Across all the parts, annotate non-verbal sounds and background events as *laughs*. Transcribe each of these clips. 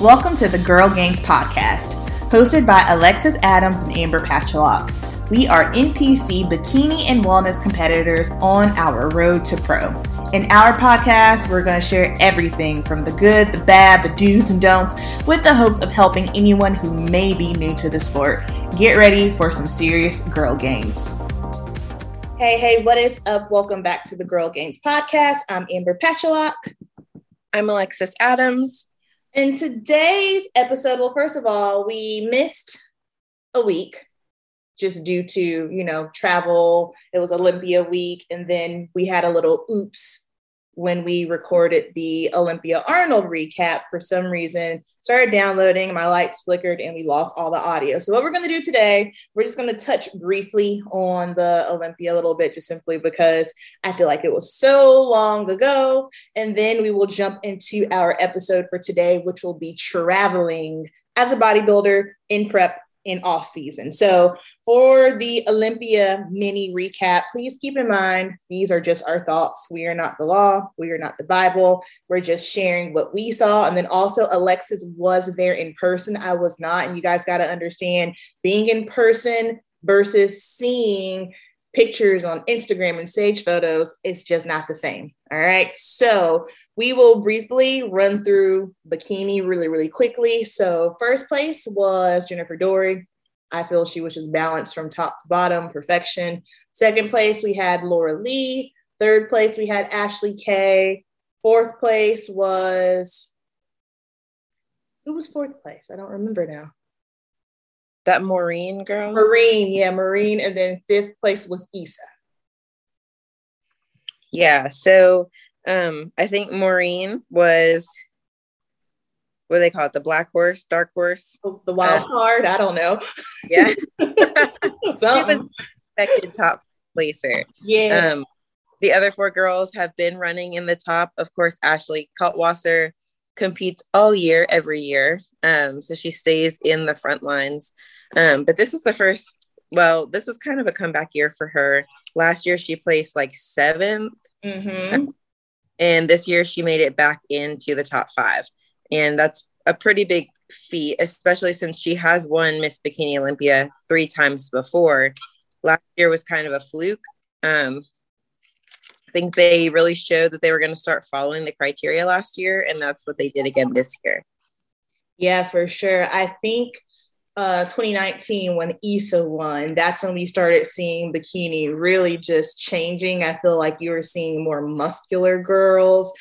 Welcome to the Girl Gainz podcast, hosted by Alexis Adams and Amber Patchlock. We are NPC bikini and wellness competitors on our road to pro. In our podcast, we're going to share everything from the good, the bad, the do's and don'ts, with the hopes of helping anyone who may be new to the sport. Get ready for some serious girl gainz. Hey, hey, what is up? Welcome back to the Girl Gainz podcast. I'm Amber Patchlock. I'm Alexis Adams. In today's episode, well, first of all, we missed a week just due to, you know, travel. It was Olympia week. And then we had a little oops when we recorded the Olympia Arnold recap. For some reason, started downloading, my lights flickered, and we lost all the audio. So, what we're going to do today, we're just going to touch briefly on the Olympia a little bit, just simply because I feel like it was so long ago. And then we will jump into our episode for today, which will be traveling as a bodybuilder in prep in off season. So for the Olympia mini recap, please keep in mind these are just our thoughts. We are not the law. We are not the Bible. We're just sharing what we saw. And then also Alexis was there in person. I was not. And you guys got to understand being in person versus seeing pictures on Instagram and stage photos, it's just not the same. All right. So we will briefly run through bikini really, really quickly. So, first place was Jennifer Dorie. I feel she was just balanced from top to bottom, perfection. Second place, we had Laura Lee. Third place, we had Ashley Kay. Fourth place was who was fourth place? I don't remember now. That Maureen girl? Maureen, yeah, Maureen. And then fifth place was Issa. Yeah. So um I think Maureen was what do they call it? The black horse, dark horse? The wild uh, card. I don't know. Yeah. *laughs* she was expected top placer. Yeah. Um the other four girls have been running in the top. Of course, Ashley Kaltwasser competes all year, every year. Um, so she stays in the front lines. Um, but this is the first, well, this was kind of a comeback year for her. Last year, she placed like 7th mm-hmm. And this year, she made it back into the top five. And that's a pretty big feat, especially since she has won Miss Bikini Olympia three times before. Last year was kind of a fluke. Um, I think they really showed that they were going to start following the criteria last year, and that's what they did again this year. Yeah, for sure. I think uh, 2019 when Issa won, that's when we started seeing bikini really just changing. I feel like you were seeing more muscular girls.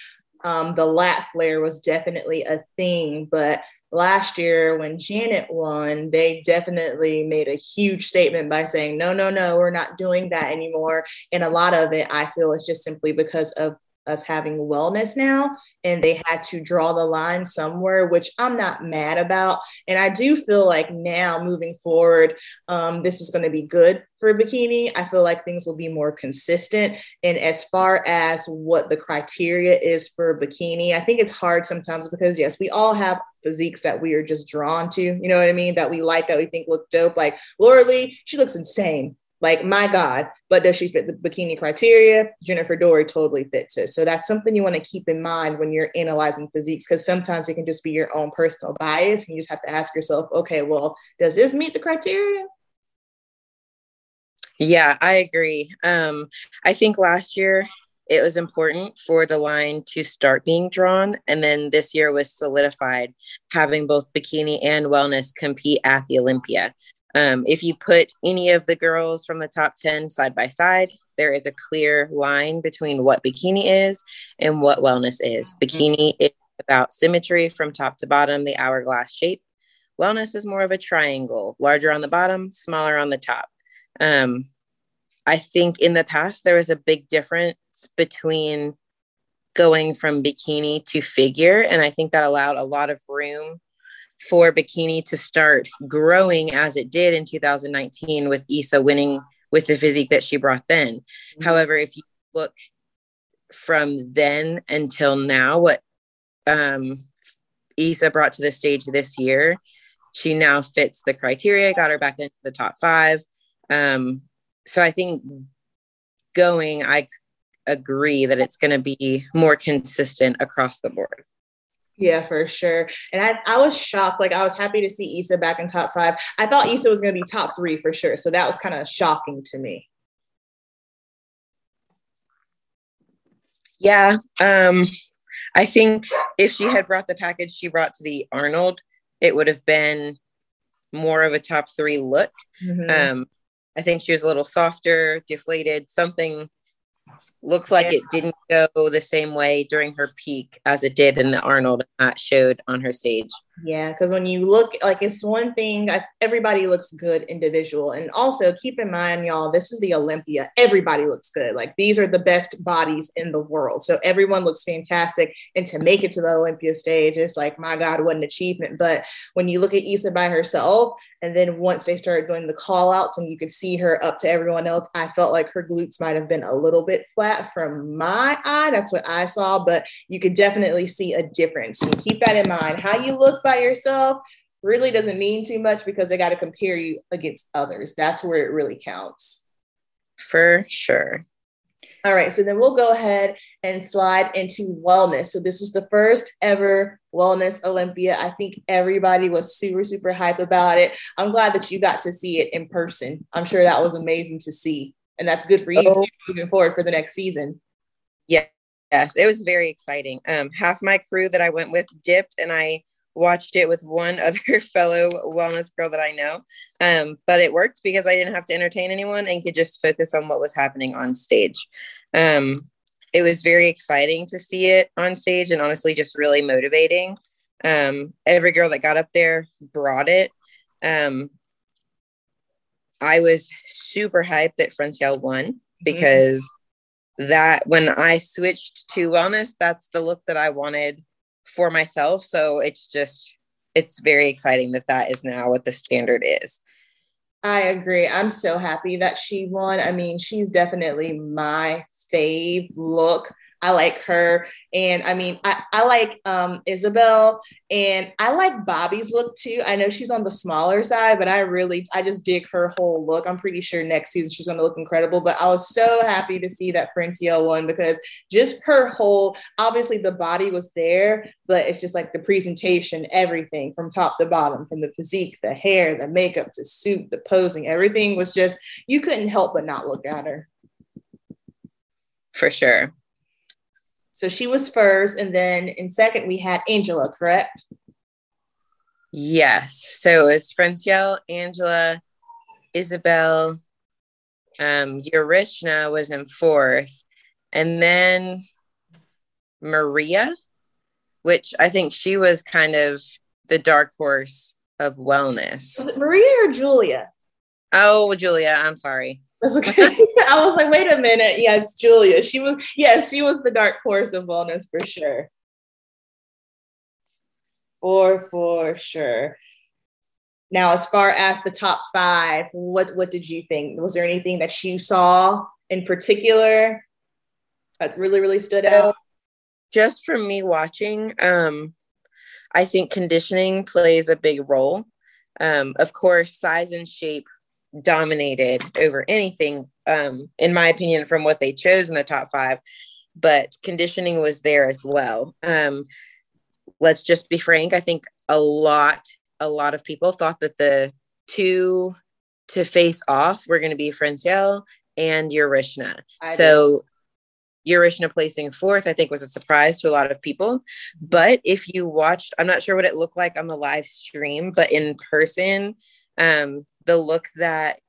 Um, the lat flare was definitely a thing, but last year when Janet won, they definitely made a huge statement by saying, no, no, no, we're not doing that anymore. And a lot of it, I feel, is just simply because of us having wellness now and they had to draw the line somewhere which i'm not mad about. And i do feel like now moving forward um, this is going to be good for bikini. I feel like things will be more consistent. And as far as what the criteria is for bikini i think it's hard sometimes because yes we all have physiques that we are just drawn to you know what i mean that we like that we think look dope. Like laura lee she looks insane like, my God, but does she fit the bikini criteria? Jennifer Dorie totally fits it. So that's something you want to keep in mind when you're analyzing physiques, because sometimes it can just be your own personal bias. And you just have to ask yourself, okay, well, does this meet the criteria? Yeah, I agree. Um, I think last year it was important for the line to start being drawn. And then this year was solidified, having both bikini and wellness compete at the Olympia. Um, if you put any of the girls from the top 10 side by side, there is a clear line between what bikini is and what wellness is. Mm-hmm. Bikini is about symmetry from top to bottom, the hourglass shape. Wellness is more of a triangle, larger on the bottom, smaller on the top. Um, I think in the past, there was a big difference between going from bikini to figure. And I think that allowed a lot of room for bikini to start growing as it did in 2019 with Issa winning with the physique that she brought then. Mm-hmm. However, if you look from then until now, what um, Issa brought to the stage this year, she now fits the criteria, got her back into the top five. Um, so I think going, I agree that it's going to be more consistent across the board. Yeah, for sure. And I, I was shocked. Like I was happy to see Issa back in top five. I thought Issa was going to be top three for sure. So that was kind of shocking to me. Yeah. Um, I think if she had brought the package she brought to the Arnold, it would have been more of a top three look. Mm-hmm. Um, I think she was a little softer, deflated, something looks like it didn't go the same way during her peak as it did in the Arnold that showed on her stage. Yeah, because when you look, like it's one thing, everybody looks good individual. And also keep in mind, y'all, this is the Olympia. Everybody looks good. Like these are the best bodies in the world. So everyone looks fantastic. And to make it to the Olympia stage, it's like, my God, what an achievement. But when you look at Issa by herself, and then once they started doing the call outs and you could see her up to everyone else, I felt like her glutes might have been a little bit flat from my eye. That's what I saw, but you could definitely see a difference. And keep that in mind. How you look by yourself really doesn't mean too much because they got to compare you against others. That's where it really counts. For sure. All right, so then we'll go ahead and slide into wellness. So this is the first ever wellness Olympia. I think everybody was super, super hype about it. I'm glad that you got to see it in person. I'm sure that was amazing to see. And that's good for you oh. moving forward for the next season. Yeah. Yes, it was very exciting. Um, half my crew that I went with dipped and I watched it with one *laughs* other fellow wellness girl that I know. Um, but it worked because I didn't have to entertain anyone and could just focus on what was happening on stage. Um, it was very exciting to see it on stage and honestly just really motivating. Um, every girl that got up there brought it. Um, I was super hyped that Francielle won mm-hmm. because mm-hmm. that when I switched to wellness, that's the look that I wanted for myself. So it's just, it's very exciting that that is now what the standard is. I agree. I'm so happy that she won. I mean, she's definitely my fave look I like her. And I mean, I, I like um, Isabel and I like Bobby's look too. I know she's on the smaller side, but I really, I just dig her whole look. I'm pretty sure next season she's going to look incredible. But I was so happy to see that Francielle won because just her whole, obviously the body was there, but it's just like the presentation, everything from top to bottom, from the physique, the hair, the makeup, the suit, the posing, everything was just, you couldn't help but not look at her. For sure. So she was first, and then in second we had Angela, correct? Yes. So it was Francielle, Angela, Isabel, um, Yarishna was in fourth, and then Maria, which I think she was kind of the dark horse of wellness. Maria or Julia? Oh, Julia. I'm sorry. That's okay. *laughs* I was like, wait a minute. Yes, Julia. She was, yes, she was the dark horse of wellness for sure. For for sure. Now, as far as the top five, what what did you think? Was there anything that you saw in particular that really, really stood out? Just from me watching, um, I think conditioning plays a big role. Um, of course, size and shape dominated over anything, um, in my opinion, from what they chose in the top five. But conditioning was there as well. Um, let's just be frank. I think a lot, a lot of people thought that the two to face off were going to be Francielle and Yarishna. So Yarishna placing fourth, I think, was a surprise to a lot of people. But if you watched, I'm not sure what it looked like on the live stream, but in person, um, the look that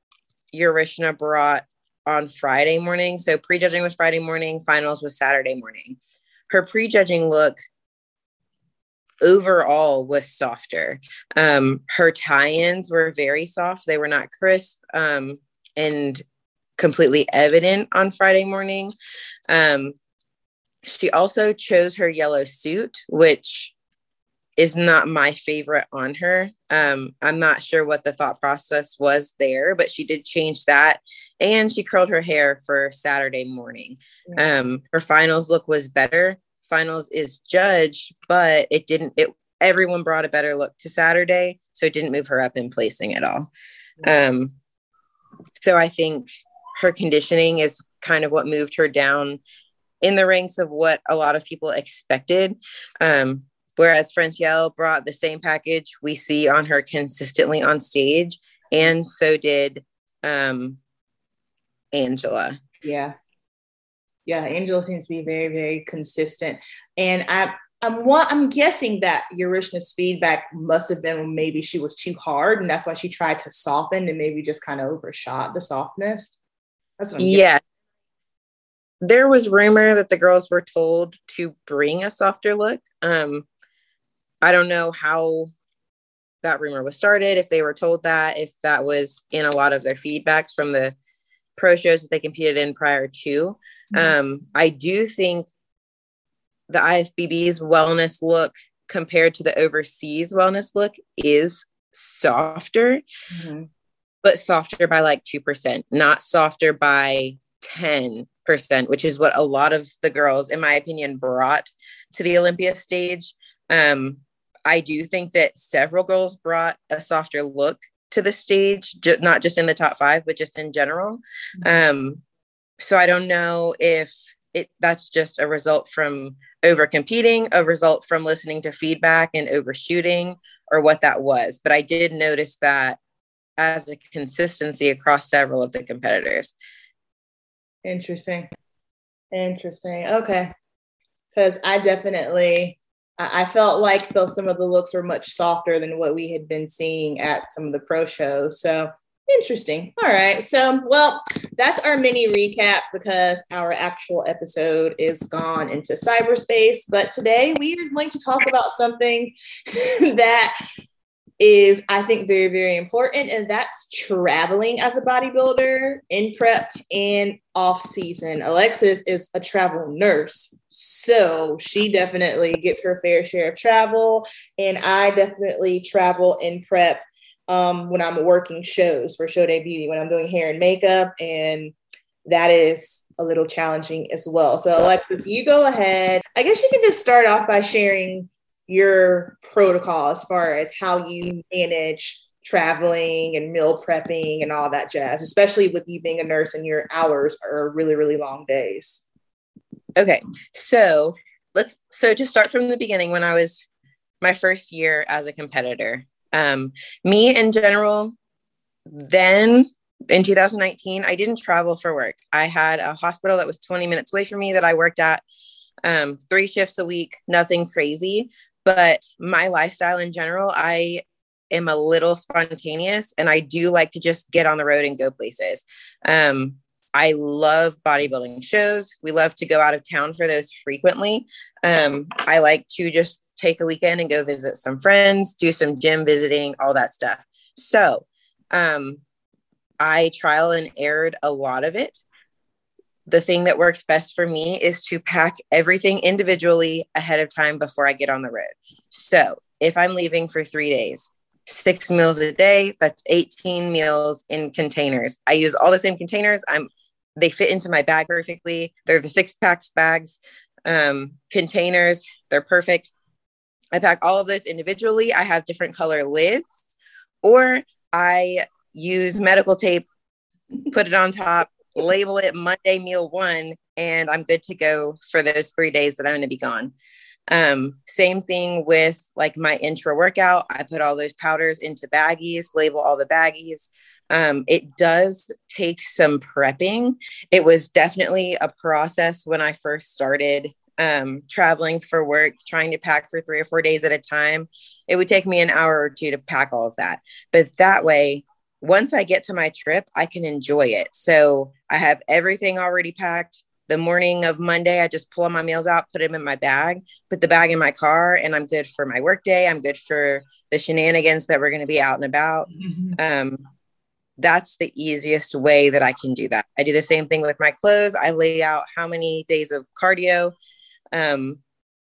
Yarishna brought on Friday morning. So prejudging was Friday morning, finals was Saturday morning. Her prejudging look overall was softer. Um, her tie-ins were very soft. They were not crisp um, and completely evident on Friday morning. Um, she also chose her yellow suit, which is not my favorite on her. Um, I'm not sure what the thought process was there, but she did change that. And she curled her hair for Saturday morning. Um, her finals look was better. Finals is judged, but it didn't, it, everyone brought a better look to Saturday. So it didn't move her up in placing at all. Um, so I think her conditioning is kind of what moved her down in the ranks of what a lot of people expected. Um, Whereas Francielle brought the same package we see on her consistently on stage, and so did um, Angela. Yeah. Yeah, Angela seems to be very, very consistent. And I I'm I'm guessing that Yarishna's feedback must have been maybe she was too hard, and that's why she tried to soften and maybe just kind of overshot the softness. That's what I'm yeah. There was rumor that the girls were told to bring a softer look. Um, I don't know how that rumor was started, if they were told that, if that was in a lot of their feedbacks from the pro shows that they competed in prior to. Mm-hmm. Um, I do think the IFBB's wellness look compared to the overseas wellness look is softer, mm-hmm. but softer by like 2%, not softer by 10%, which is what a lot of the girls, in my opinion, brought to the Olympia stage. Um, I do think that several girls brought a softer look to the stage, not just in the top five, but just in general. Mm-hmm. Um, so I don't know if it that's just a result from over competing, a result from listening to feedback and overshooting, or what that was. But I did notice that as a consistency across several of the competitors. Interesting. Interesting. Okay. Because I definitely I felt like though some of the looks were much softer than what we had been seeing at some of the pro shows. So Interesting. All right. So, well, that's our mini recap because our actual episode is gone into cyberspace. But today we are going to talk about something *laughs* that is, I think, very, very important, and that's traveling as a bodybuilder in prep and off season. Alexis is a travel nurse, so she definitely gets her fair share of travel, and I definitely travel in prep um, when I'm working shows for Show Day Beauty, when I'm doing hair and makeup. And that is a little challenging as well. So, Alexis, you go ahead. I guess you can just start off by sharing your protocol as far as how you manage traveling and meal prepping and all that jazz, especially with you being a nurse and your hours are really, really long days. Okay. So, let's so to start from the beginning when I was my first year as a competitor, um, me in general, then in 2019, I didn't travel for work. I had a hospital that was 20 minutes away from me that I worked at um, three shifts a week, nothing crazy. But my lifestyle in general, I am a little spontaneous and I do like to just get on the road and go places. Um, I love bodybuilding shows. We love to go out of town for those frequently. Um, I like to just take a weekend and go visit some friends, do some gym visiting, all that stuff. So, um, I trial and errored a lot of it. The thing that works best for me is to pack everything individually ahead of time before I get on the road. So, if I'm leaving for three days, six meals a day, that's 18 meals in containers. I use all the same containers. I'm they fit into my bag perfectly. They're the six packs bags, um, containers. They're perfect. I pack all of those individually. I have different color lids, or I use medical tape, put it on top, label it Monday meal one, and I'm good to go for those three days that I'm going to be gone. Um, same thing with like my intra workout. I put all those powders into baggies, label all the baggies. Um, it does take some prepping. It was definitely a process when I first started um, traveling for work, trying to pack for three or four days at a time, it would take me an hour or two to pack all of that. But that way, once I get to my trip, I can enjoy it. So I have everything already packed. The morning of Monday, I just pull my meals out, put them in my bag, put the bag in my car, and I'm good for my work day. I'm good for the shenanigans that we're going to be out and about. Mm-hmm. Um, that's the easiest way that I can do that. I do the same thing with my clothes. I lay out how many days of cardio um,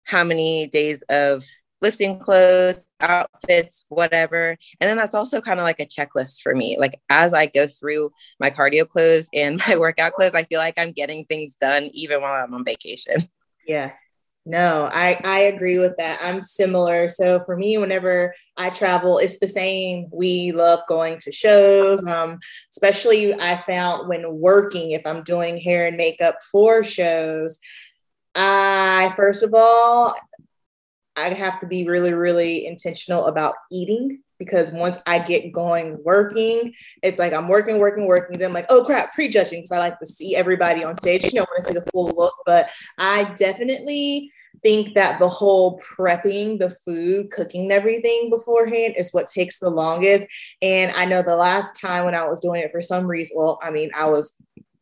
how many days of lifting clothes, outfits, whatever. And then that's also kind of like a checklist for me. Like as I go through my cardio clothes and *laughs* my workout clothes, I feel like I'm getting things done even while I'm on vacation. *laughs* Yeah. No, I, I agree with that. I'm similar. So for me, whenever I travel, it's the same. We love going to shows. Um, especially I found when working, if I'm doing hair and makeup for shows, I first of all, I have to be really, really intentional about eating because once I get going working, it's like I'm working, working, working. Then I'm like, oh crap, prejudging because I like to see everybody on stage. You know, want to see the full look. But I definitely think that the whole prepping the food, cooking everything beforehand is what takes the longest. And I know the last time when I was doing it for some reason, well, I mean, I was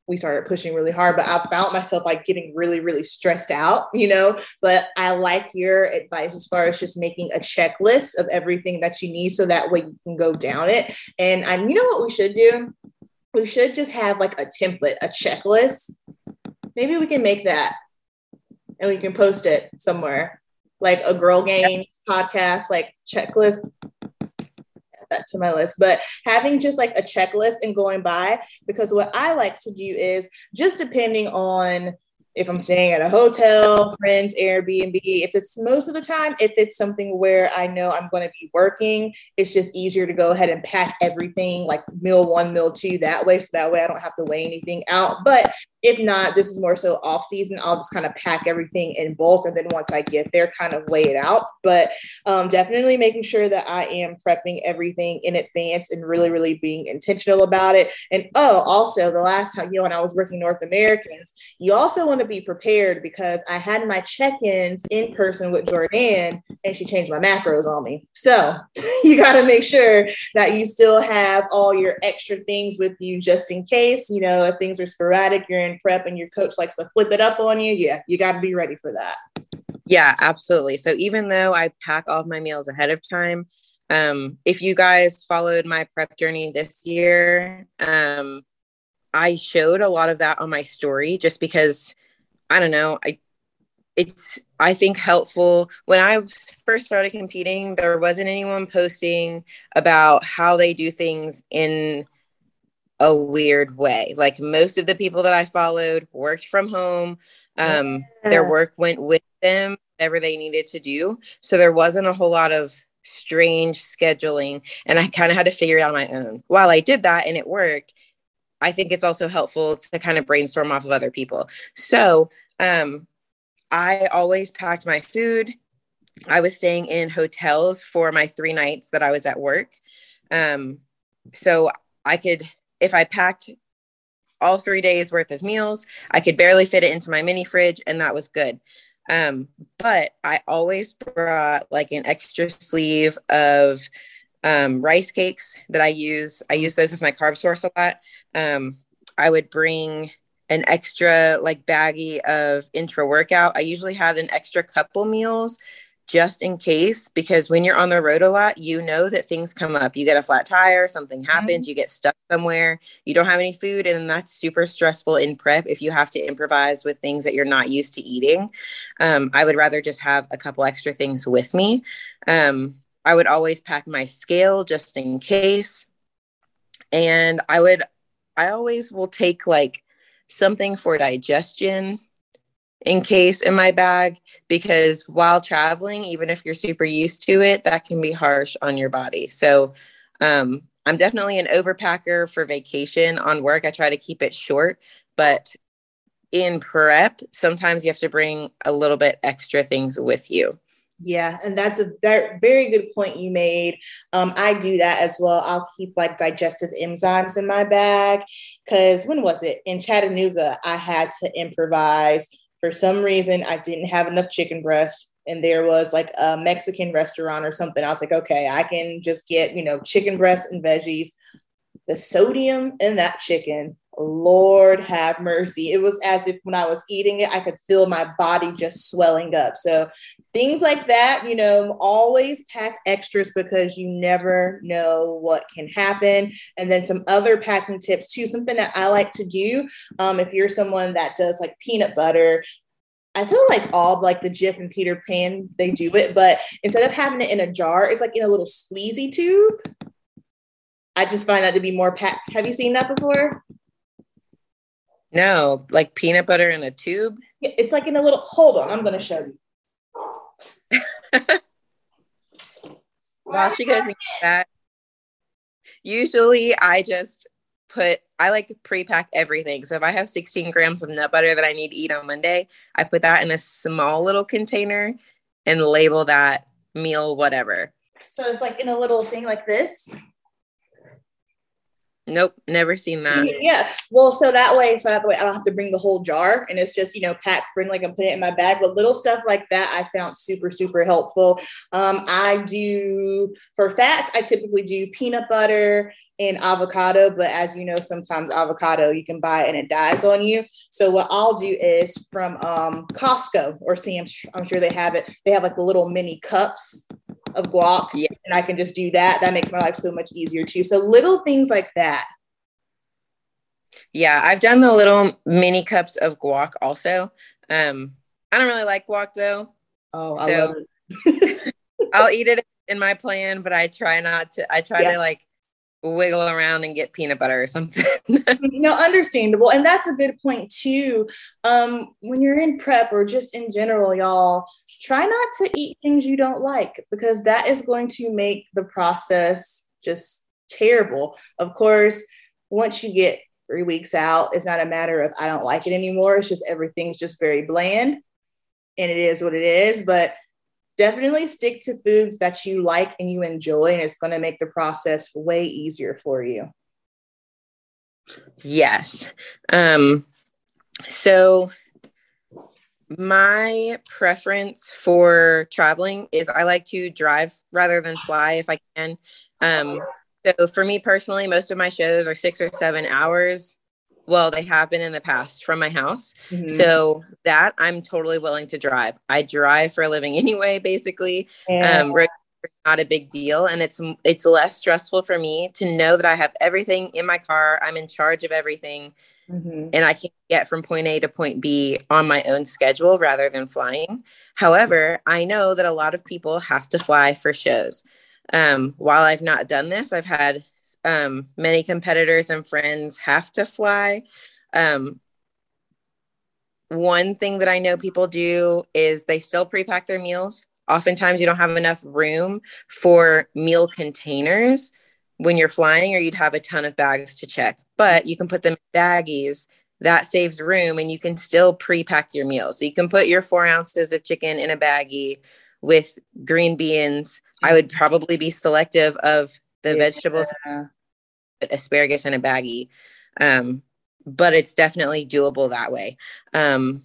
we started pushing really hard, but I found myself like getting really, really stressed out, you know. But I like your advice as far as just making a checklist of everything that you need so that way you can go down it. And I, you know what we should do? We should just have like a template, a checklist. Maybe we can make that and we can post it somewhere like a girl gainz podcast, like checklist that to my list. But having just like a checklist and going by, because what I like to do is just depending on if I'm staying at a hotel, friends, Airbnb, if it's most of the time, if it's something where I know I'm going to be working, it's just easier to go ahead and pack everything like meal one, meal two that way. So that way I don't have to weigh anything out. But if not, this is more so off season. I'll just kind of pack everything in bulk. And then once I get there, kind of lay it out. But um, definitely making sure that I am prepping everything in advance and really, really being intentional about it. And oh, also the last time, you know, when I was working North Americans, you also want to be prepared because I had my check-ins in person with Jordan and she changed my macros on me. So *laughs* you got to make sure that you still have all your extra things with you just in case, you know, if things are sporadic, you're in prep and your coach likes to flip it up on you, yeah, you got to be ready for that. Yeah, absolutely. So even though I pack all of my meals ahead of time, um, if you guys followed my prep journey this year, um, I showed a lot of that on my story just because I don't know, I it's I think helpful when I first started competing, there wasn't anyone posting about how they do things in a weird way. Like most of the people that I followed worked from home. Um, yeah. Their work went with them, whatever they needed to do. So there wasn't a whole lot of strange scheduling. And I kind of had to figure it out on my own. While I did that and it worked, I think it's also helpful to kind of brainstorm off of other people. So um, I always packed my food. I was staying in hotels for my three nights that I was at work. Um, so I could if I packed all three days worth of meals, I could barely fit it into my mini fridge, and that was good. Um, but I always brought like an extra sleeve of um, rice cakes that I use. I use those as my carb source a lot. Um, I would bring an extra like baggie of intra workout. I usually had an extra couple meals just in case because when you're on the road a lot you know that things come up. You get a flat tire something happens mm-hmm. you get stuck somewhere you don't have any food and that's super stressful in prep if you have to improvise with things that you're not used to eating. Um, i would rather just have a couple extra things with me. Um, i would always pack my scale just in case. And i would i always will take like something for digestion in case in my bag because while traveling, even if you're super used to it, that can be harsh on your body. So um, I'm definitely an overpacker for vacation. On work, I try to keep it short, but in prep, sometimes you have to bring a little bit extra things with you. Yeah, and that's a very, good point you made. Um, I do that as well. I'll keep like digestive enzymes in my bag because when was it in Chattanooga? I had to improvise for some reason I didn't have enough chicken breast and there was like a Mexican restaurant or something. I was like, okay, I can just get, you know, chicken breast and veggies. The sodium in that chicken, Lord have mercy. It was as if when I was eating it, I could feel my body just swelling up. So things like that, you know, always pack extras because you never know what can happen. And then some other packing tips too, something that I like to do. Um, if you're someone that does like peanut butter, I feel like all like the Jif and Peter Pan, they do it, but instead of having it in a jar, it's like in a little squeezy tube. I just find that to be more packed. Have you seen that before? No, like peanut butter in a tube. It's like in a little. Hold on, I'm going to show you. *laughs* While she goes into that, usually I just put I like pre-pack everything. So if I have 16 grams of nut butter that I need to eat on Monday, I put that in a small little container and label that meal whatever. So it's like in a little thing like this. Nope, never seen that. Yeah. Well, so that way, so that way I don't have to bring the whole jar and it's just, you know, packed friendly. I'm putting it in my bag. But little stuff like that I found super, super helpful. Um, I do for fats, I typically do peanut butter and avocado, but as you know, sometimes avocado you can buy and it dies on you. So what I'll do is from um, Costco or Sam's, I'm sure they have it. They have like the little mini cups of guac yeah. and I can just do that. That makes my life so much easier too. So little things like that. Yeah, I've done the little mini cups of guac also. Um, I don't really like guac though. Oh, so *laughs* I'll eat it in my plan, but I try not to. I try yeah. to like wiggle around and get peanut butter or something. *laughs* no, understandable. And that's a good point too. Um, when you're in prep or just in general, y'all, try not to eat things you don't like because that is going to make the process just terrible. Of course, once you get three weeks out, it's not a matter of I don't like it anymore. It's just everything's just very bland and it is what it is. But definitely stick to foods that you like and you enjoy, and it's going to make the process way easier for you. Yes. Um, so, my preference for traveling is I like to drive rather than fly if I can. Um, so, for me personally, most of my shows are six or seven hours well they have been in the past from my house. Mm-hmm. so that i'm totally willing to drive. I drive for a living *laughs* anyway basically yeah. um not a big deal. And it's it's less stressful for me to know that i have everything in my car. I'm in charge of everything. Mm-hmm. and i can get from point a to point b on my own schedule rather than flying. However i know that a lot of people have to fly for shows. Um, while i've not done this i've had um, many competitors and friends have to fly. Um, one thing that I know people do is they still pre-pack their meals. Oftentimes, you don't have enough room for meal containers when you're flying, or you'd have a ton of bags to check. But you can put them in baggies. That saves room, and you can still pre-pack your meals. So you can put your four ounces of chicken in a baggie with green beans. I would probably be selective of the yeah. vegetables asparagus in a baggie. Um, but it's definitely doable that way. Um,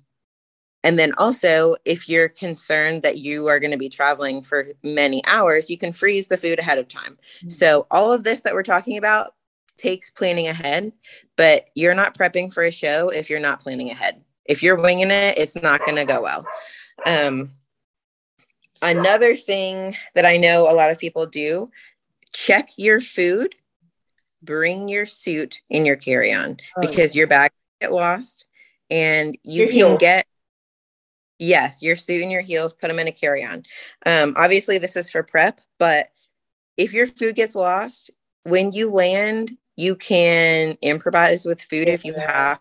and then also, if you're concerned that you are going to be traveling for many hours, you can freeze the food ahead of time. Mm-hmm. So, all of this that we're talking about takes planning ahead, but you're not prepping for a show if you're not planning ahead. If you're winging it, it's not going to go well. Um, another thing that I know a lot of people do check your food bring your suit in your carry-on oh, because yeah. your bag get lost and you your can heels. get yes your suit and your heels put them in a carry-on um, obviously this is for prep but if your food gets lost when you land you can improvise with food if you have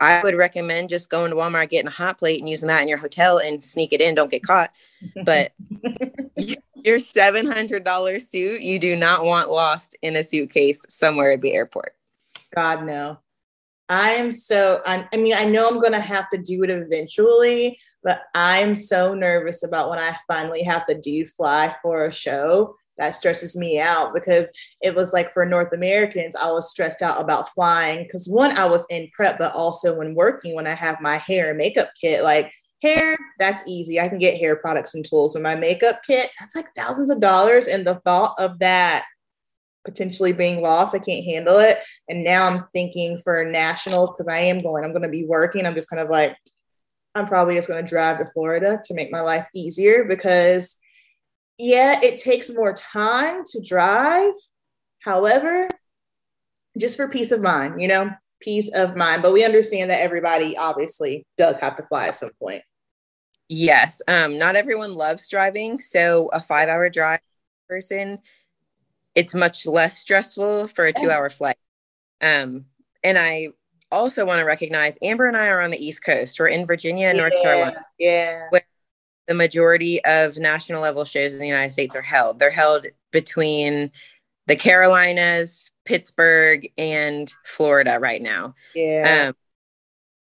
I would recommend just going to Walmart, getting a hot plate and using that in your hotel and sneak it in. Don't get caught. But *laughs* your $700 suit you do not want lost in a suitcase somewhere at the airport. God, no. I am so, I, I mean, I know I'm going to have to do it eventually, but I'm so nervous about when I finally have to do fly for a show. That stresses me out because it was like for North Americans, I was stressed out about flying because one, I was in prep, but also when working, when I have my hair and makeup kit, like Hair, that's easy. I can get hair products and tools. With my makeup kit, that's like thousands of dollars. And the thought of that potentially being lost, I can't handle it. And now I'm thinking for nationals, because I am going, I'm going to be working. I'm just kind of like, I'm probably just going to drive to Florida to make my life easier because, yeah, it takes more time to drive. However, just for peace of mind, you know, peace of mind. But we understand that everybody obviously does have to fly at some point. Yes. Um, not everyone loves driving. So a five hour drive person, it's much less stressful for a two hour flight. Um, and I also want to recognize Amber and I are on the East Coast. We're in Virginia and yeah, North Carolina. Yeah. The majority of national level shows in the United States are held. They're held between the Carolinas, Pittsburgh, and Florida right now. Yeah. Um,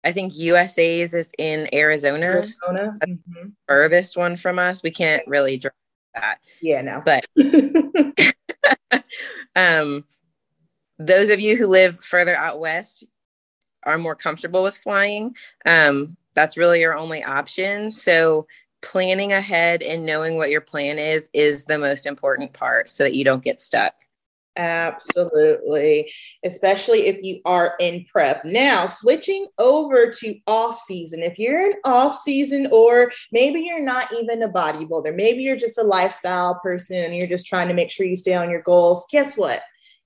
I think USA's is in Arizona. Arizona. Mm-hmm. Furthest one from us. We can't really drive that. Yeah, no. But *laughs* um those of you who live further out west are more comfortable with flying. Um, that's really your only option. So planning ahead and knowing what your plan is is the most important part so that you don't get stuck. Absolutely, especially if you are in prep. Now, switching over to off season. If you're in off season, or maybe you're not even a bodybuilder, maybe you're just a lifestyle person and you're just trying to make sure you stay on your goals, guess what?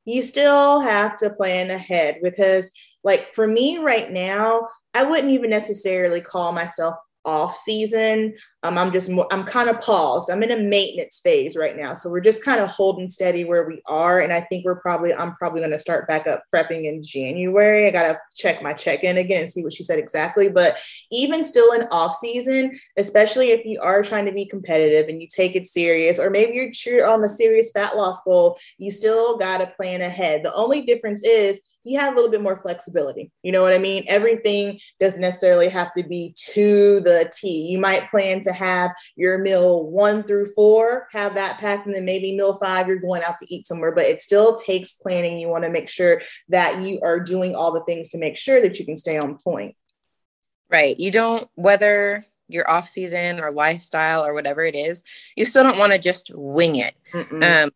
You still have to plan ahead because, like, for me right now, I wouldn't even necessarily call myself off season. Um, I'm just more, I'm kind of paused. I'm in a maintenance phase right now. So we're just kind of holding steady where we are. And I think we're probably, I'm probably going to start back up prepping in January. I got to check my check in again and see what she said exactly. But even still in off season, especially if you are trying to be competitive and you take it serious, or maybe you're, on the serious fat loss goal, you still got to plan ahead. The only difference is you have a little bit more flexibility. You know what I mean? Everything doesn't necessarily have to be to the T. You might plan to have your meal one through four, have that packed, and then maybe meal five, you're going out to eat somewhere, but it still takes planning. You want to make sure that you are doing all the things to make sure that you can stay on point. Right. You don't, whether you're off season or lifestyle or whatever it is, you still don't want to just wing it. Um,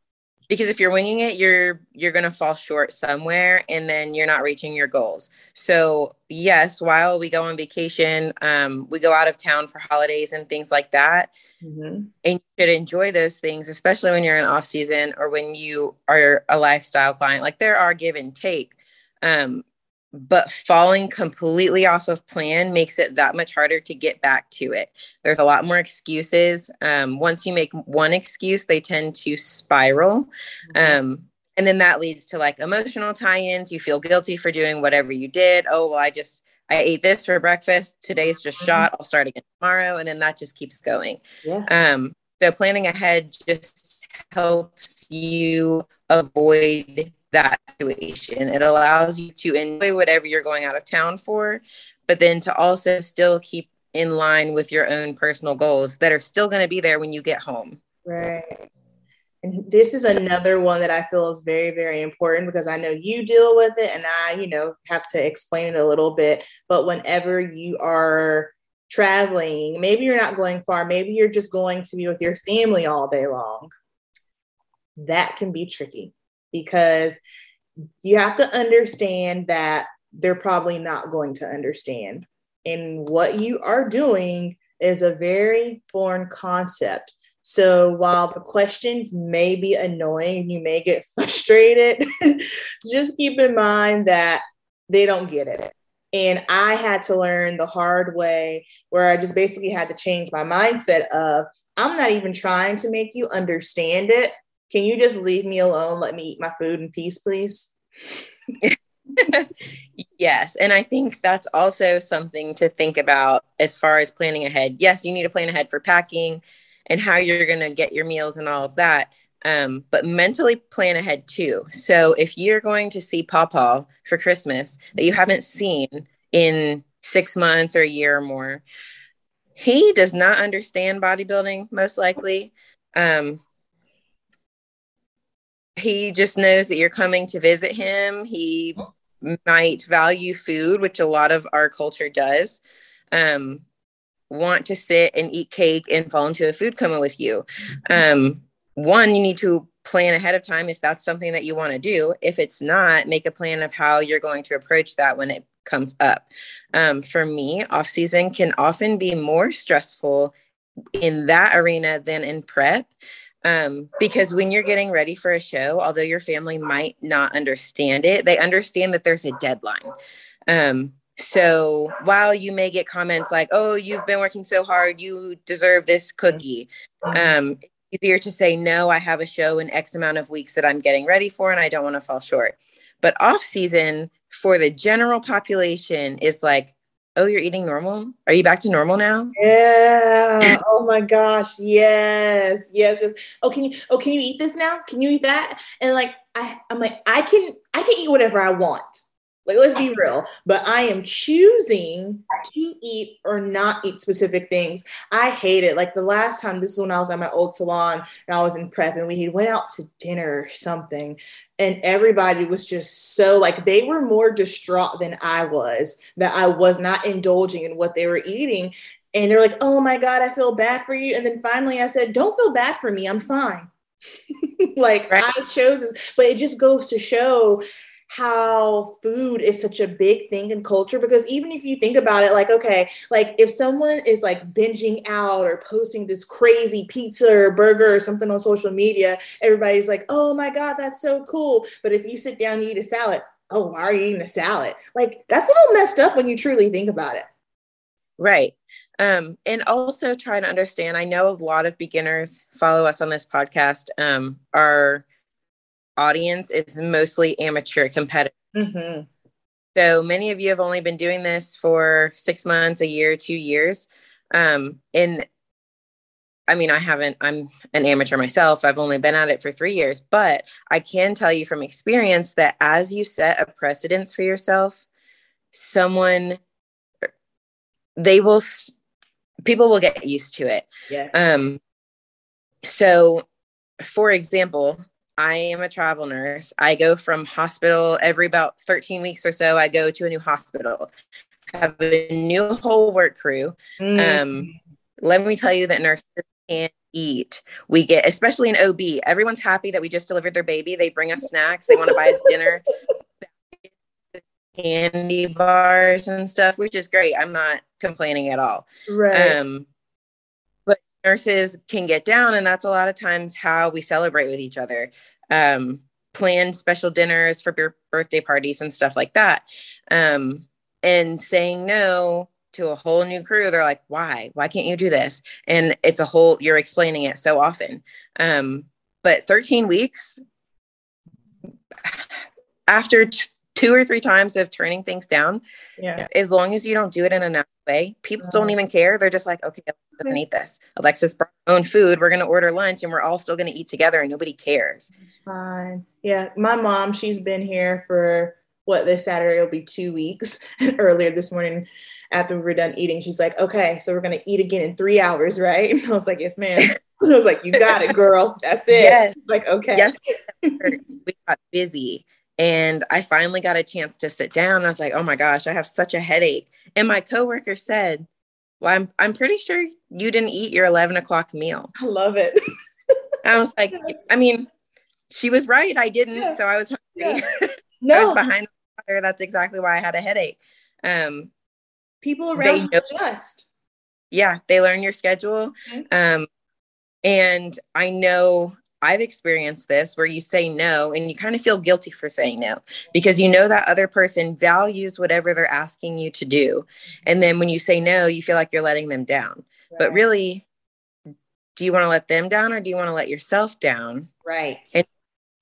because if you're winging it you're you're going to fall short somewhere and then you're not reaching your goals. So yes while we go on vacation um, we go out of town for holidays and things like that. Mm-hmm. and you should enjoy those things especially when you're in off season or when you are a lifestyle client. Like there are give and take. Um, but falling completely off of plan makes it that much harder to get back to it. There's a lot more excuses. Um, once you make one excuse, they tend to spiral. Mm-hmm. Um, and then that leads to like emotional tie ins. You feel guilty for doing whatever you did. Oh, well, I just, I ate this for breakfast. Today's just mm-hmm. shot. I'll start again tomorrow. And then that just keeps going. Yeah. Um, so planning ahead just helps you avoid that situation. It allows you to enjoy whatever you're going out of town for, but then to also still keep in line with your own personal goals that are still going to be there when you get home. Right. And this is another one that I feel is very, very important because I know you deal with it and I, you know, have to explain it a little bit. But whenever you are traveling, maybe you're not going far, maybe you're just going to be with your family all day long. That can be tricky because you have to understand that they're probably not going to understand. And what you are doing is a very foreign concept. So while the questions may be annoying and you may get *laughs* frustrated, *laughs* just keep in mind that they don't get it. And I had to learn the hard way where I just basically had to change my mindset of I'm not even trying to make you understand it. Can you just leave me alone? Let me eat my food in peace, please. *laughs* yes. And I think that's also something to think about as far as planning ahead. Yes, you need to plan ahead for packing and how you're going to get your meals and all of that. Um, but mentally plan ahead too. So if you're going to see Pawpaw for Christmas that you haven't seen in six months or a year or more, he does not understand bodybuilding, most likely. Um, he just knows that you're coming to visit him. He might value food, which a lot of our culture does. Um, want to sit and eat cake and fall into a food coma with you. Um, one, you need to plan ahead of time if that's something that you want to do. If it's not, make a plan of how you're going to approach that when it comes up. Um, for me, off season can often be more stressful in that arena than in prep um, because when you're getting ready for a show, although your family might not understand it, they understand that there's a deadline. Um, so while you may get comments like, "Oh, you've been working so hard, you deserve this cookie," um, easier to say, "No, I have a show in X amount of weeks that I'm getting ready for, and I don't want to fall short." But off season for the general population is like, oh you're eating normal? Are you back to normal now? Yeah. *laughs* Oh my gosh. Yes. Yes yes. Oh can you oh can you eat this now? Can you eat that? And like i i'm like i can i can eat whatever i want Like, let's be real. But I am choosing to eat or not eat specific things. I hate it. Like the last time, this is when I was at my old salon and I was in prep and we went out to dinner or something. And everybody was just so like they were more distraught than I was that I was not indulging in what they were eating. And they're like, oh my God, I feel bad for you. And then finally I said, don't feel bad for me. I'm fine. *laughs* like right. I chose this, but it just goes to show how food is such a big thing in culture because even if you think about it like okay like if someone is like binging out or posting this crazy pizza or burger or something on social media everybody's like oh my god that's so cool. But if you sit down and eat a salad oh why are you eating a salad? Like that's a little messed up when you truly think about it. Right. Um, and also try to understand i know a lot of beginners follow us on this podcast um, are audience is mostly amateur competitors. Mm-hmm. So many of you have only been doing this for six months, a year, two years. Um, and I mean, I haven't, I'm an amateur myself. I've only been at it for three years, but I can tell you from experience that as you set a precedence for yourself, someone, they will, people will get used to it. Yes. Um, so, for example, I am a travel nurse. I go from hospital every about 13 weeks or so. I go to a new hospital, have a new whole work crew. Mm. Um, let me tell you that nurses can't eat. We get, especially in OB, everyone's happy that we just delivered their baby. They bring us snacks. They want to buy us dinner, *laughs* candy bars and stuff, which is great. I'm not complaining at all. Right. Um, nurses can get down and that's a lot of times how we celebrate with each other. Um, plan special dinners for birthday parties and stuff like that. Um, and saying no to a whole new crew they're like why? Why can't you do this? And it's a whole you're explaining it so often. Um, but 13 weeks after t- two or three times of turning things down, yeah. as long as you don't do it in a nice way, people don't mm-hmm. even care. They're just like, okay, let's eat this. Alexis brought her own food. We're going to order lunch and we're all still going to eat together and nobody cares. It's fine. Yeah. My mom, she's been here for what this Saturday will be two weeks. *laughs* Earlier this morning, after we were done eating, she's like, okay, so we're going to eat again in three hours, *laughs* right? And I was like, yes, ma'am. *laughs* I was like, you got it, girl. That's it. Yes. Like, okay. Yes. we got busy and I finally got a chance to sit down. I was like, oh my gosh, I have such a headache. And my coworker said, Well, I'm I'm pretty sure you didn't eat your 11 o'clock meal. I love it. I was like, yes. *laughs* I mean, she was right. I didn't. Yeah. So I was hungry. Yeah. *laughs* No. I was behind the water. That's exactly why I had a headache. Um, people around they adjust. Yeah, they learn your schedule. Mm-hmm. Um, and I know I've experienced this where you say no and you kind of feel guilty for saying no because you know that other person values whatever they're asking you to do. And then when you say no, you feel like you're letting them down. Right. But really, do you want to let them down or do you want to let yourself down? Right. And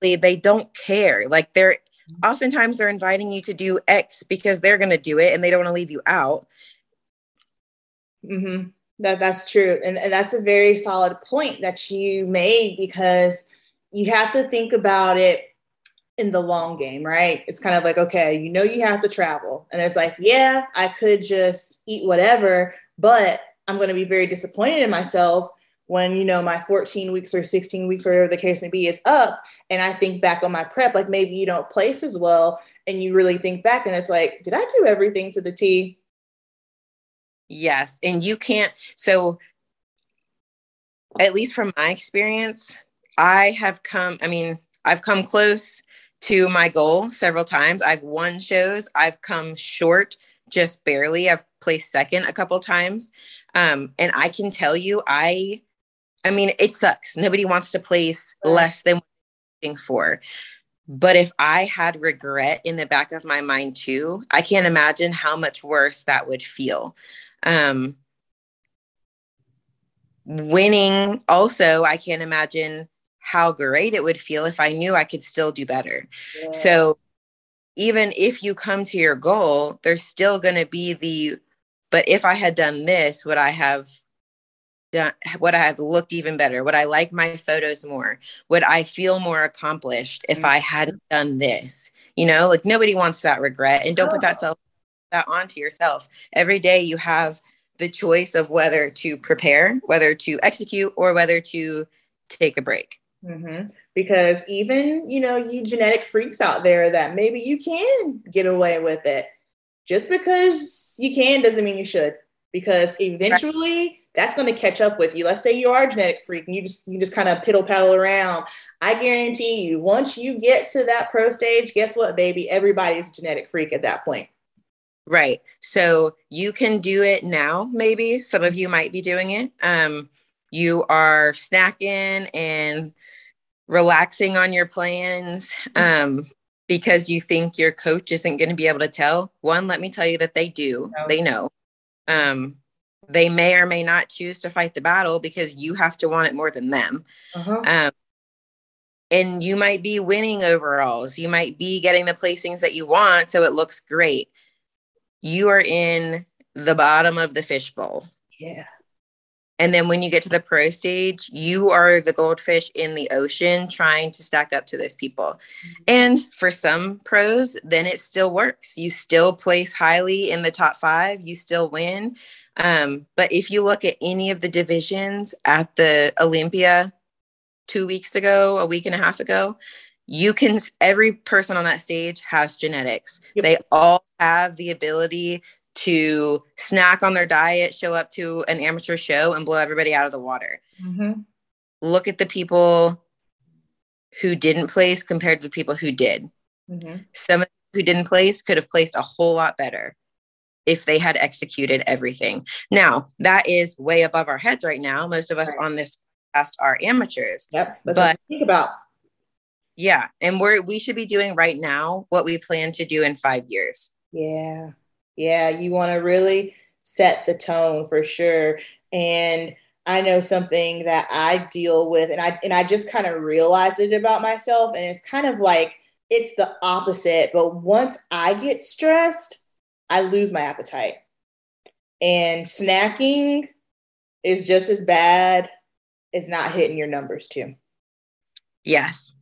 they don't care. Like they're oftentimes they're inviting you to do X because they're going to do it and they don't want to leave you out. Mm-hmm. That that's true. And, and that's a very solid point that you made because you have to think about it in the long game, right? It's kind of like, okay, you know, you have to travel. And it's like, yeah, I could just eat whatever, but I'm going to be very disappointed in myself when, you know, my 14 weeks or 16 weeks or whatever the case may be is up. And I think back on my prep, like maybe you don't place as well. And you really think back and it's like, did I do everything to the T? Yes. And you can't, so at least from my experience, I have come, I mean, I've come close to my goal several times. I've won shows, I've come short just barely. I've placed second a couple times. Um, and I can tell you, I, I mean, it sucks. Nobody wants to place less than looking for. But if I had regret in the back of my mind too, I can't imagine how much worse that would feel. Um, winning also, I can't imagine how great it would feel if I knew I could still do better. Yeah. So even if you come to your goal, there's still going to be the, but if I had done this, would I have done would I have looked even better? Would I like my photos more? Would I feel more accomplished if I hadn't done this? You know, like nobody wants that regret. And don't put that self that onto yourself. Every day you have the choice of whether to prepare, whether to execute, or whether to take a break. Mm-hmm. Because even, you know, you genetic freaks out there that maybe you can get away with it. Just because you can doesn't mean you should. Because eventually right. that's going to catch up with you. Let's say you are a genetic freak and you just you just kind of piddle paddle around. I guarantee you, once you get to that pro stage, guess what, baby? Everybody's a genetic freak at that point. Right. So you can do it now, maybe. Some of you might be doing it. Um, you are snacking and relaxing on your plans um, because you think your coach isn't going to be able to tell. One, let me tell you that they do. They know. Um, they may or may not choose to fight the battle because you have to want it more than them. Uh-huh. Um, and you might be winning overalls. You might be getting the placings that you want. So it looks great. You are in the bottom of the fishbowl. Yeah. And then when you get to the pro stage, you are the goldfish in the ocean trying to stack up to those people. Mm-hmm. And for some pros, then it still works. You still place highly in the top five, you still win. Um, but if you look at any of the divisions at the Olympia two weeks ago, a week and a half ago, you can, every person on that stage has genetics. Yep. They all have the ability to snack on their diet, show up to an amateur show, and blow everybody out of the water. Mm-hmm. Look at the people who didn't place compared to the people who did. Mm-hmm. Some who didn't place could have placed a whole lot better if they had executed everything. Now, that is way above our heads right now. Most of us right. on this cast are amateurs. Yep. That's but, think about. Yeah. And we're we should be doing right now what we plan to do in five years. Yeah. Yeah, you want to really set the tone for sure. And I know something that I deal with and I and I just kind of realized it about myself and it's kind of like it's the opposite, but once I get stressed, I lose my appetite. And snacking is just as bad as not hitting your numbers too. Yes.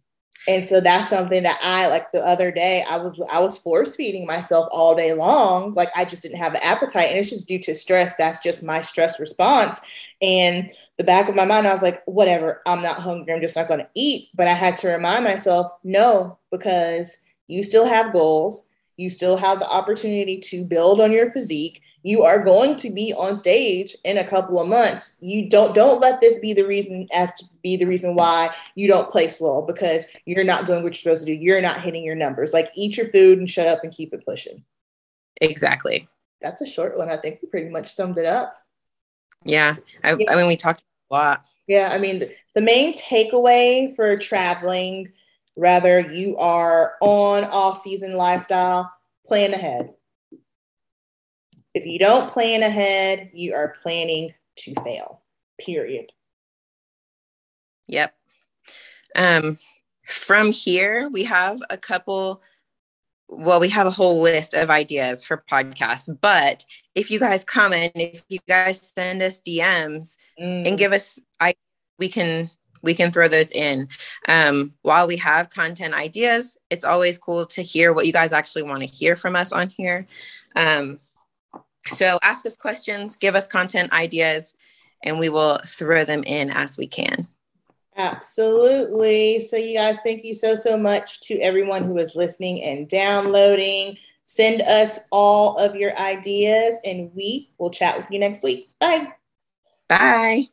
And so that's something that I like the other day I was I was force feeding myself all day long. Like I just didn't have the appetite and it's just due to stress. That's just my stress response. And the back of my mind I was like whatever I'm not hungry. I'm just not going to eat. But I had to remind myself no because you still have goals. You still have the opportunity to build on your physique you are going to be on stage in a couple of months. You don't don't let this be the reason as to be the reason why you don't place well because you're not doing what you're supposed to do. You're not hitting your numbers. Like eat your food and shut up and keep it pushing. Exactly. That's a short one. I think we pretty much summed it up. Yeah. I, yeah. I mean we talked a lot. Yeah i mean the, the main takeaway for traveling rather you are on off season lifestyle plan ahead if you don't plan ahead, you are planning to fail, period. Yep. Um, from here, we have a couple, well, we have a whole list of ideas for podcasts. But if you guys comment, if you guys send us DMs mm. and give us, I, we can we can throw those in. Um, while we have content ideas, it's always cool to hear what you guys actually want to hear from us on here. Um, so ask us questions, give us content ideas, and we will throw them in as we can. Absolutely. So, you guys, thank you so, so much to everyone who is listening and downloading. Send us all of your ideas, and we will chat with you next week. Bye. Bye.